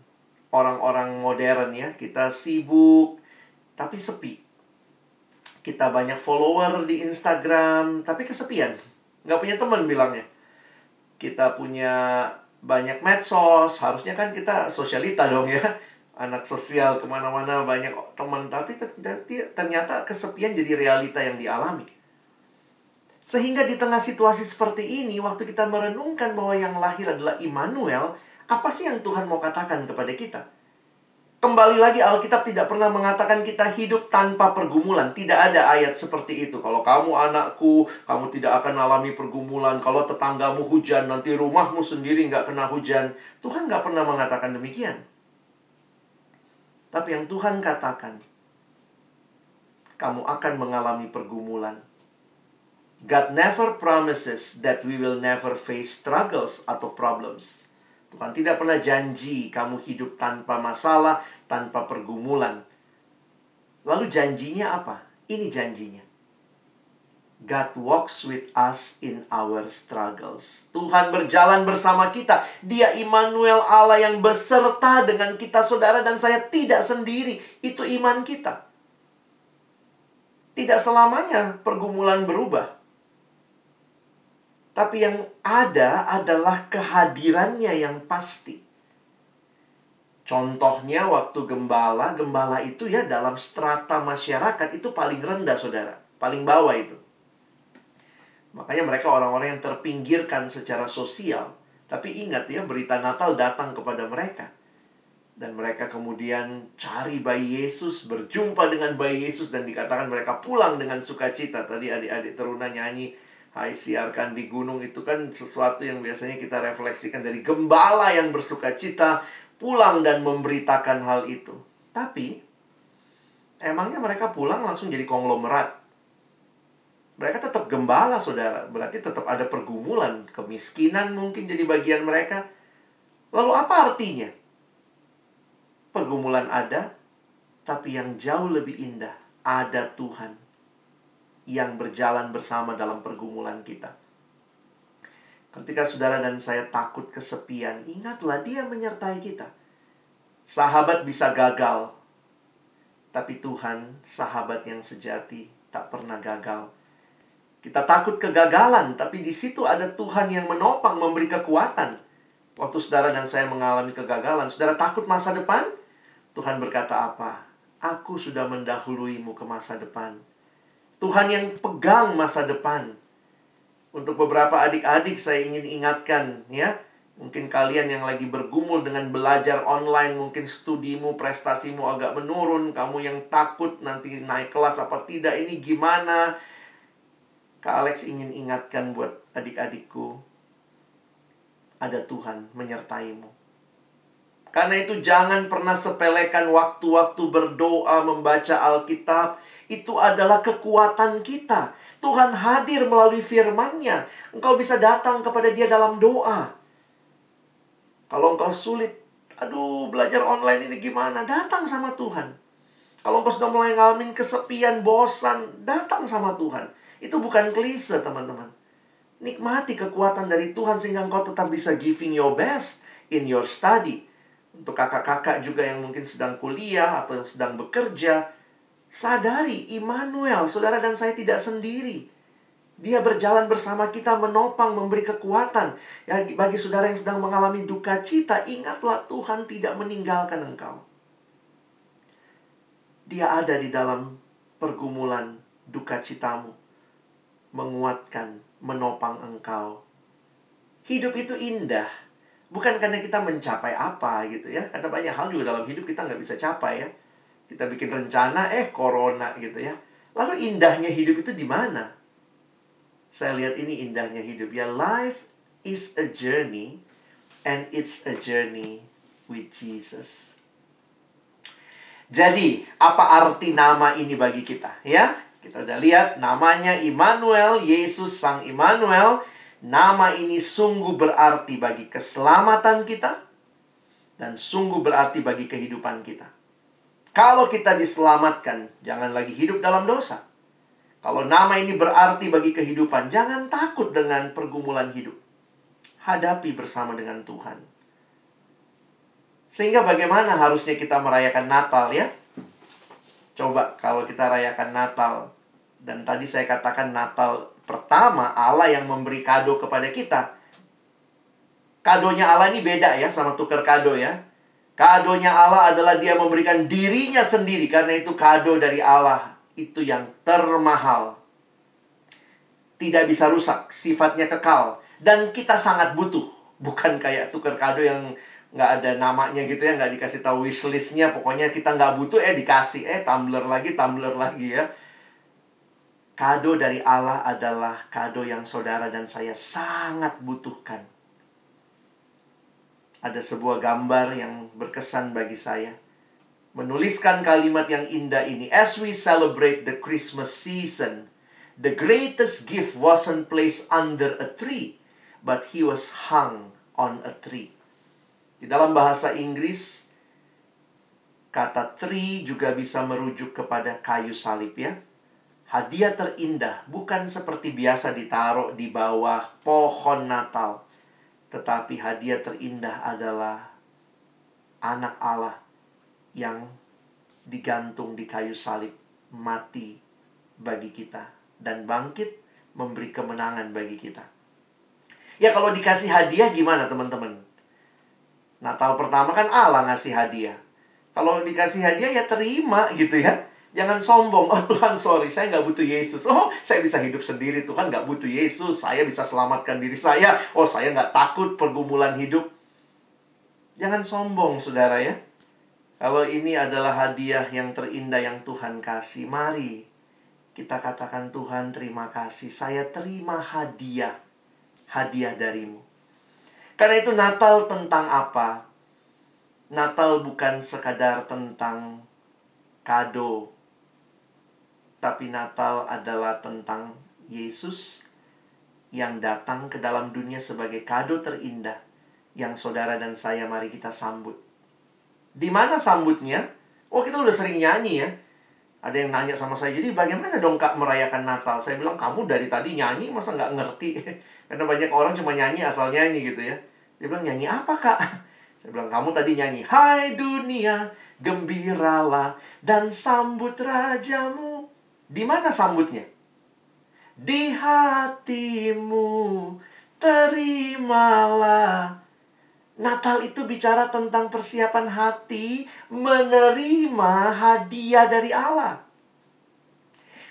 orang-orang modern ya. Kita sibuk tapi sepi. Kita banyak follower di Instagram tapi kesepian. Nggak punya teman bilangnya. Kita punya banyak medsos harusnya kan kita sosialita dong ya. Anak sosial ke mana-mana banyak teman tapi ternyata kesepian jadi realita yang dialami. Sehingga di tengah situasi seperti ini waktu kita merenungkan bahwa yang lahir adalah Immanuel Apa sih yang Tuhan mau katakan kepada kita? Kembali lagi Alkitab tidak pernah mengatakan kita hidup tanpa pergumulan. Tidak ada ayat seperti itu. Kalau kamu anakku, kamu tidak akan alami pergumulan. Kalau tetanggamu hujan, nanti rumahmu sendiri nggak kena hujan. Tuhan nggak pernah mengatakan demikian. Tapi yang Tuhan katakan, kamu akan mengalami pergumulan. God never promises that we will never face struggles atau problems. Tuhan tidak pernah janji kamu hidup tanpa masalah, tanpa pergumulan. Lalu janjinya apa? Ini janjinya. God walks with us in our struggles. Tuhan berjalan bersama kita. Dia Immanuel Allah yang beserta dengan kita saudara dan saya tidak sendiri. Itu iman kita. Tidak selamanya pergumulan berubah. Tapi yang ada adalah kehadirannya yang pasti. Contohnya waktu gembala, gembala itu ya dalam strata masyarakat itu paling rendah saudara. Paling bawah itu. Makanya mereka orang-orang yang terpinggirkan secara sosial. Tapi ingat ya berita Natal datang kepada mereka. Dan mereka kemudian cari bayi Yesus, berjumpa dengan bayi Yesus dan dikatakan mereka pulang dengan sukacita. Tadi adik-adik teruna nyanyi Hai siarkan di gunung itu kan sesuatu yang biasanya kita refleksikan dari gembala yang bersuka cita pulang dan memberitakan hal itu. Tapi emangnya mereka pulang langsung jadi konglomerat. Mereka tetap gembala, saudara. Berarti tetap ada pergumulan, kemiskinan mungkin jadi bagian mereka. Lalu apa artinya? Pergumulan ada, tapi yang jauh lebih indah ada Tuhan yang berjalan bersama dalam pergumulan kita. Ketika saudara dan saya takut kesepian, ingatlah dia menyertai kita. Sahabat bisa gagal, tapi Tuhan, sahabat yang sejati, tak pernah gagal. Kita takut kegagalan, tapi di situ ada Tuhan yang menopang, memberi kekuatan. Waktu saudara dan saya mengalami kegagalan, saudara takut masa depan? Tuhan berkata apa? Aku sudah mendahuluimu ke masa depan Tuhan yang pegang masa depan. Untuk beberapa adik-adik saya ingin ingatkan ya. Mungkin kalian yang lagi bergumul dengan belajar online, mungkin studimu, prestasimu agak menurun, kamu yang takut nanti naik kelas apa tidak, ini gimana? Kak Alex ingin ingatkan buat adik-adikku, ada Tuhan menyertaimu. Karena itu jangan pernah sepelekan waktu-waktu berdoa, membaca Alkitab, itu adalah kekuatan kita. Tuhan hadir melalui firman-Nya. Engkau bisa datang kepada Dia dalam doa. Kalau engkau sulit, aduh belajar online ini gimana? Datang sama Tuhan. Kalau engkau sudah mulai ngalamin kesepian, bosan, datang sama Tuhan. Itu bukan klise, teman-teman. Nikmati kekuatan dari Tuhan sehingga engkau tetap bisa giving your best in your study. Untuk kakak-kakak juga yang mungkin sedang kuliah atau yang sedang bekerja, Sadari, Immanuel, saudara dan saya tidak sendiri. Dia berjalan bersama kita, menopang, memberi kekuatan. Ya, bagi saudara yang sedang mengalami duka cita, ingatlah Tuhan tidak meninggalkan engkau. Dia ada di dalam pergumulan duka citamu. Menguatkan, menopang engkau. Hidup itu indah. Bukan karena kita mencapai apa gitu ya. Karena banyak hal juga dalam hidup kita nggak bisa capai ya. Kita bikin rencana, eh corona gitu ya. Lalu indahnya hidup itu di mana? Saya lihat ini indahnya hidup ya. Life is a journey and it's a journey with Jesus. Jadi, apa arti nama ini bagi kita ya? Kita udah lihat namanya Immanuel, Yesus Sang Immanuel. Nama ini sungguh berarti bagi keselamatan kita dan sungguh berarti bagi kehidupan kita. Kalau kita diselamatkan, jangan lagi hidup dalam dosa. Kalau nama ini berarti bagi kehidupan, jangan takut dengan pergumulan hidup. Hadapi bersama dengan Tuhan. Sehingga bagaimana harusnya kita merayakan Natal ya? Coba kalau kita rayakan Natal dan tadi saya katakan Natal pertama Allah yang memberi kado kepada kita. Kadonya Allah ini beda ya sama tukar kado ya. Kadonya Allah adalah dia memberikan dirinya sendiri. Karena itu kado dari Allah. Itu yang termahal. Tidak bisa rusak. Sifatnya kekal. Dan kita sangat butuh. Bukan kayak tukar kado yang nggak ada namanya gitu ya nggak dikasih tahu wishlistnya pokoknya kita nggak butuh eh dikasih eh tumbler lagi tumbler lagi ya kado dari Allah adalah kado yang saudara dan saya sangat butuhkan ada sebuah gambar yang berkesan bagi saya menuliskan kalimat yang indah ini as we celebrate the Christmas season the greatest gift wasn't placed under a tree but he was hung on a tree di dalam bahasa Inggris, kata tree juga bisa merujuk kepada kayu salib ya. Hadiah terindah bukan seperti biasa ditaruh di bawah pohon Natal. Tetapi hadiah terindah adalah anak Allah yang digantung di kayu salib mati bagi kita dan bangkit memberi kemenangan bagi kita. Ya kalau dikasih hadiah gimana teman-teman? Natal pertama kan Allah ngasih hadiah. Kalau dikasih hadiah ya terima gitu ya. Jangan sombong. Oh Tuhan sorry, saya nggak butuh Yesus. Oh saya bisa hidup sendiri. Tuhan nggak butuh Yesus. Saya bisa selamatkan diri saya. Oh saya nggak takut pergumulan hidup. Jangan sombong saudara ya. Kalau ini adalah hadiah yang terindah yang Tuhan kasih. Mari kita katakan Tuhan terima kasih. Saya terima hadiah. Hadiah darimu. Karena itu Natal tentang apa? Natal bukan sekadar tentang kado. Tapi Natal adalah tentang Yesus yang datang ke dalam dunia sebagai kado terindah yang saudara dan saya mari kita sambut. Di mana sambutnya? Oh, kita udah sering nyanyi ya. Ada yang nanya sama saya, jadi bagaimana dong kak merayakan Natal? Saya bilang, kamu dari tadi nyanyi, masa nggak ngerti? Karena banyak orang cuma nyanyi asal nyanyi gitu ya. Dia bilang, nyanyi apa kak? Saya bilang, kamu tadi nyanyi, Hai dunia, gembiralah dan sambut rajamu. Di mana sambutnya? Di hatimu, terimalah. Natal itu bicara tentang persiapan hati menerima hadiah dari Allah.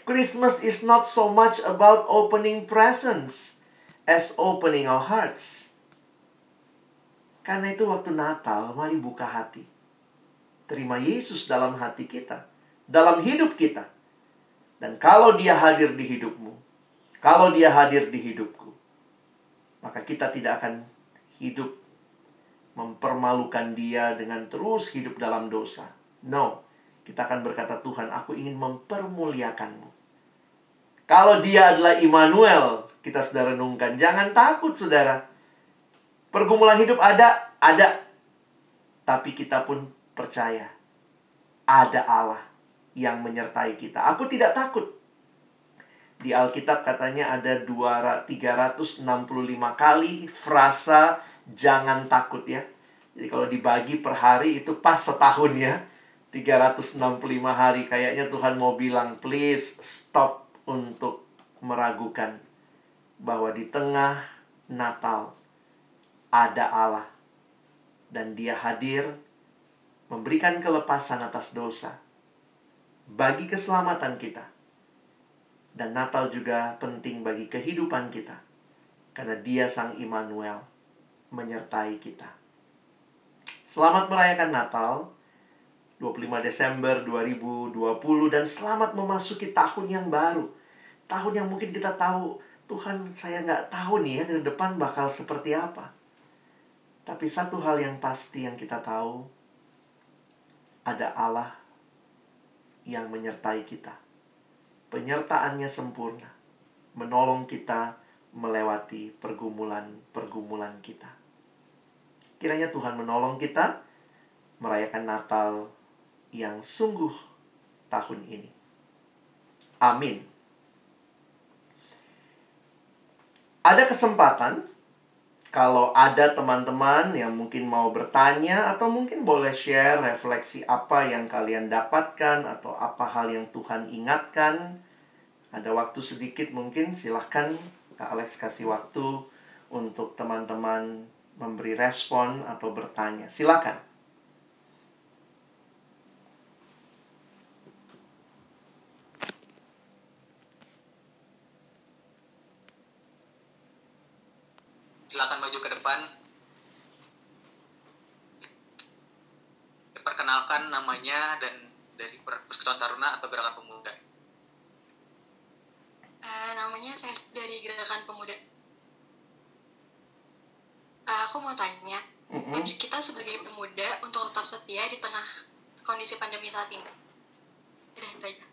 Christmas is not so much about opening presents as opening our hearts. Karena itu waktu Natal, mari buka hati. Terima Yesus dalam hati kita, dalam hidup kita. Dan kalau dia hadir di hidupmu, kalau dia hadir di hidupku, maka kita tidak akan hidup mempermalukan dia dengan terus hidup dalam dosa. No, kita akan berkata, Tuhan, aku ingin mempermuliakanmu. Kalau dia adalah Immanuel, kita sudah renungkan. Jangan takut, saudara. Pergumulan hidup ada, ada. Tapi kita pun percaya ada Allah yang menyertai kita. Aku tidak takut. Di Alkitab katanya ada 200, 365 kali frasa jangan takut ya. Jadi kalau dibagi per hari itu pas setahun ya. 365 hari kayaknya Tuhan mau bilang please stop untuk meragukan bahwa di tengah Natal ada Allah dan dia hadir memberikan kelepasan atas dosa bagi keselamatan kita. Dan Natal juga penting bagi kehidupan kita karena dia sang Immanuel menyertai kita. Selamat merayakan Natal 25 Desember 2020 dan selamat memasuki tahun yang baru. Tahun yang mungkin kita tahu Tuhan saya nggak tahu nih ya ke depan bakal seperti apa. Tapi satu hal yang pasti yang kita tahu, ada Allah yang menyertai kita. Penyertaannya sempurna, menolong kita melewati pergumulan-pergumulan kita. Kiranya Tuhan menolong kita merayakan Natal yang sungguh tahun ini. Amin. Ada kesempatan kalau ada teman-teman yang mungkin mau bertanya atau mungkin boleh share refleksi apa yang kalian dapatkan atau apa hal yang Tuhan ingatkan ada waktu sedikit mungkin silahkan Kak Alex kasih waktu untuk teman-teman memberi respon atau bertanya. Silakan silakan maju ke depan perkenalkan namanya dan dari Persekutuan Taruna atau Gerakan Pemuda. Uh, namanya saya dari Gerakan Pemuda. Uh, aku mau tanya, mm-hmm. tips kita sebagai pemuda untuk tetap setia di tengah kondisi pandemi saat ini. Udah itu aja.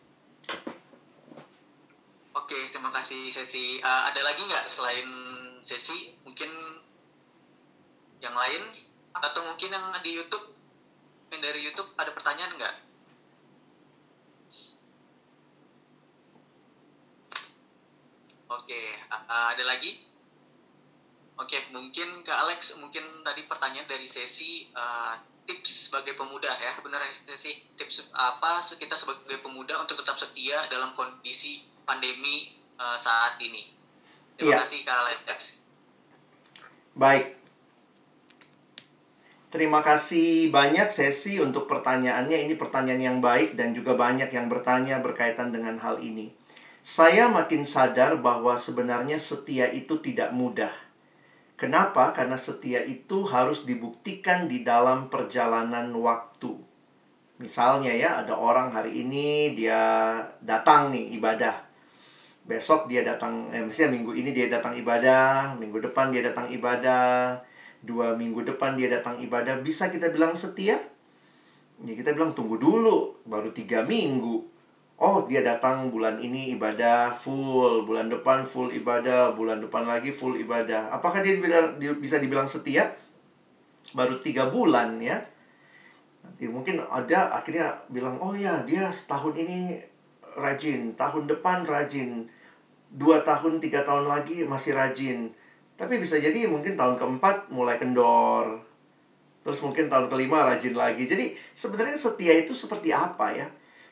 Oke, terima kasih sesi. Uh, ada lagi nggak selain sesi? Mungkin yang lain atau mungkin yang di YouTube? Yang dari YouTube ada pertanyaan nggak? Oke, uh, ada lagi? Oke, mungkin ke Alex, mungkin tadi pertanyaan dari sesi uh, tips sebagai pemuda ya, benar sesi tips apa kita sebagai pemuda untuk tetap setia dalam kondisi pandemi uh, saat ini. Terima iya. kasih Kak Alex. Baik. Terima kasih banyak sesi untuk pertanyaannya. Ini pertanyaan yang baik dan juga banyak yang bertanya berkaitan dengan hal ini. Saya makin sadar bahwa sebenarnya setia itu tidak mudah. Kenapa? Karena setia itu harus dibuktikan di dalam perjalanan waktu. Misalnya ya, ada orang hari ini dia datang nih ibadah besok dia datang eh misalnya minggu ini dia datang ibadah minggu depan dia datang ibadah dua minggu depan dia datang ibadah. Bisa kita bilang setia? Ya kita bilang tunggu dulu baru tiga minggu. Oh dia datang bulan ini ibadah full bulan depan full ibadah bulan depan lagi full ibadah. Apakah dia dia bisa dibilang setia? Baru tiga bulan ya. Nanti mungkin ada akhirnya bilang oh ya dia setahun ini rajin tahun depan rajin dua tahun tiga tahun lagi masih rajin. Tapi bisa jadi mungkin tahun keempat mulai kendor. Terus mungkin tahun kelima rajin lagi. Jadi sebenarnya setia itu seperti apa ya?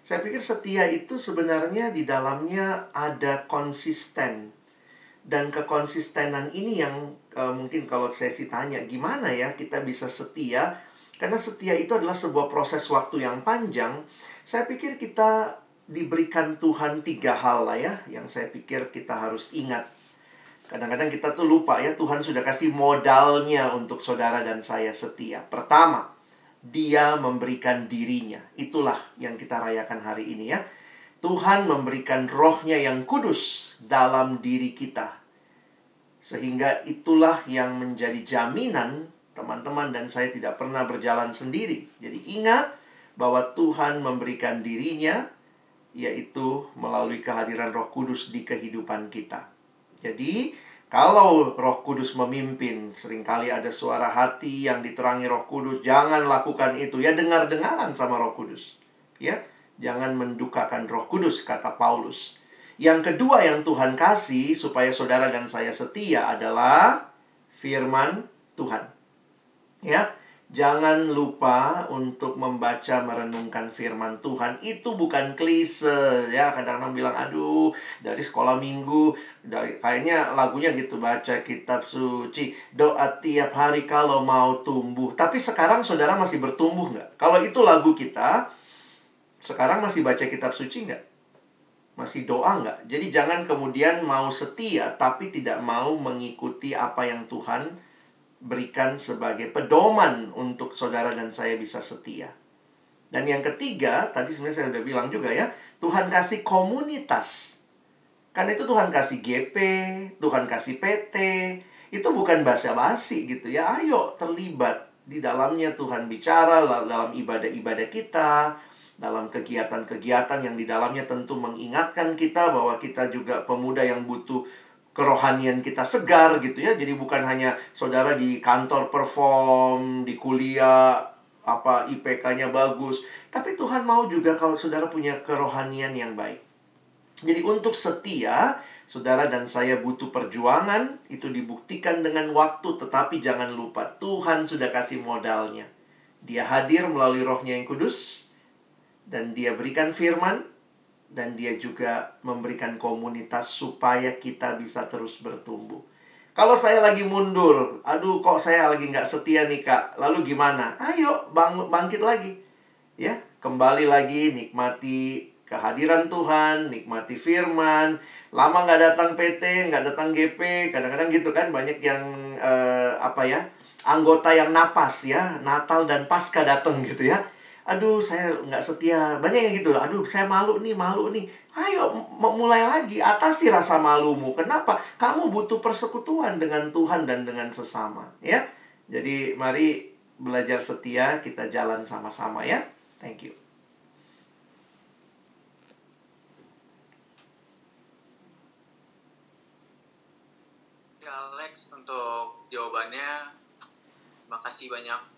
Saya pikir setia itu sebenarnya di dalamnya ada konsisten. Dan kekonsistenan ini yang uh, mungkin kalau saya sih tanya gimana ya kita bisa setia? Karena setia itu adalah sebuah proses waktu yang panjang. Saya pikir kita diberikan Tuhan tiga hal lah ya yang saya pikir kita harus ingat. Kadang-kadang kita tuh lupa ya Tuhan sudah kasih modalnya untuk saudara dan saya setia. Pertama, dia memberikan dirinya. Itulah yang kita rayakan hari ini ya. Tuhan memberikan rohnya yang kudus dalam diri kita. Sehingga itulah yang menjadi jaminan teman-teman dan saya tidak pernah berjalan sendiri. Jadi ingat bahwa Tuhan memberikan dirinya yaitu melalui kehadiran Roh Kudus di kehidupan kita. Jadi, kalau Roh Kudus memimpin, sering kali ada suara hati yang diterangi Roh Kudus, jangan lakukan itu. Ya dengar-dengaran sama Roh Kudus. Ya, jangan mendukakan Roh Kudus kata Paulus. Yang kedua yang Tuhan kasih supaya saudara dan saya setia adalah firman Tuhan. Ya, Jangan lupa untuk membaca merenungkan firman Tuhan. Itu bukan klise ya. Kadang-kadang bilang aduh dari sekolah minggu dari kayaknya lagunya gitu baca kitab suci, doa tiap hari kalau mau tumbuh. Tapi sekarang saudara masih bertumbuh nggak? Kalau itu lagu kita, sekarang masih baca kitab suci nggak? Masih doa nggak? Jadi jangan kemudian mau setia tapi tidak mau mengikuti apa yang Tuhan berikan sebagai pedoman untuk saudara dan saya bisa setia. Dan yang ketiga, tadi sebenarnya saya sudah bilang juga ya, Tuhan kasih komunitas. Kan itu Tuhan kasih GP, Tuhan kasih PT, itu bukan basa-basi gitu ya. Ayo terlibat di dalamnya Tuhan bicara dalam ibadah-ibadah kita, dalam kegiatan-kegiatan yang di dalamnya tentu mengingatkan kita bahwa kita juga pemuda yang butuh kerohanian kita segar gitu ya. Jadi bukan hanya saudara di kantor perform, di kuliah apa IPK-nya bagus, tapi Tuhan mau juga kalau saudara punya kerohanian yang baik. Jadi untuk setia, saudara dan saya butuh perjuangan, itu dibuktikan dengan waktu, tetapi jangan lupa Tuhan sudah kasih modalnya. Dia hadir melalui rohnya yang kudus, dan dia berikan firman, dan dia juga memberikan komunitas supaya kita bisa terus bertumbuh. Kalau saya lagi mundur, aduh kok saya lagi nggak setia nih kak, lalu gimana? Ayo bang bangkit lagi, ya kembali lagi nikmati kehadiran Tuhan, nikmati Firman. Lama nggak datang PT, nggak datang GP, kadang-kadang gitu kan banyak yang uh, apa ya anggota yang napas ya Natal dan Pasca datang gitu ya aduh saya nggak setia. Banyak yang gitu aduh saya malu nih malu nih. Ayo mulai lagi atasi rasa malumu. Kenapa? Kamu butuh persekutuan dengan Tuhan dan dengan sesama ya. Jadi mari belajar setia kita jalan sama-sama ya. Thank you. Ya Alex untuk jawabannya terima kasih banyak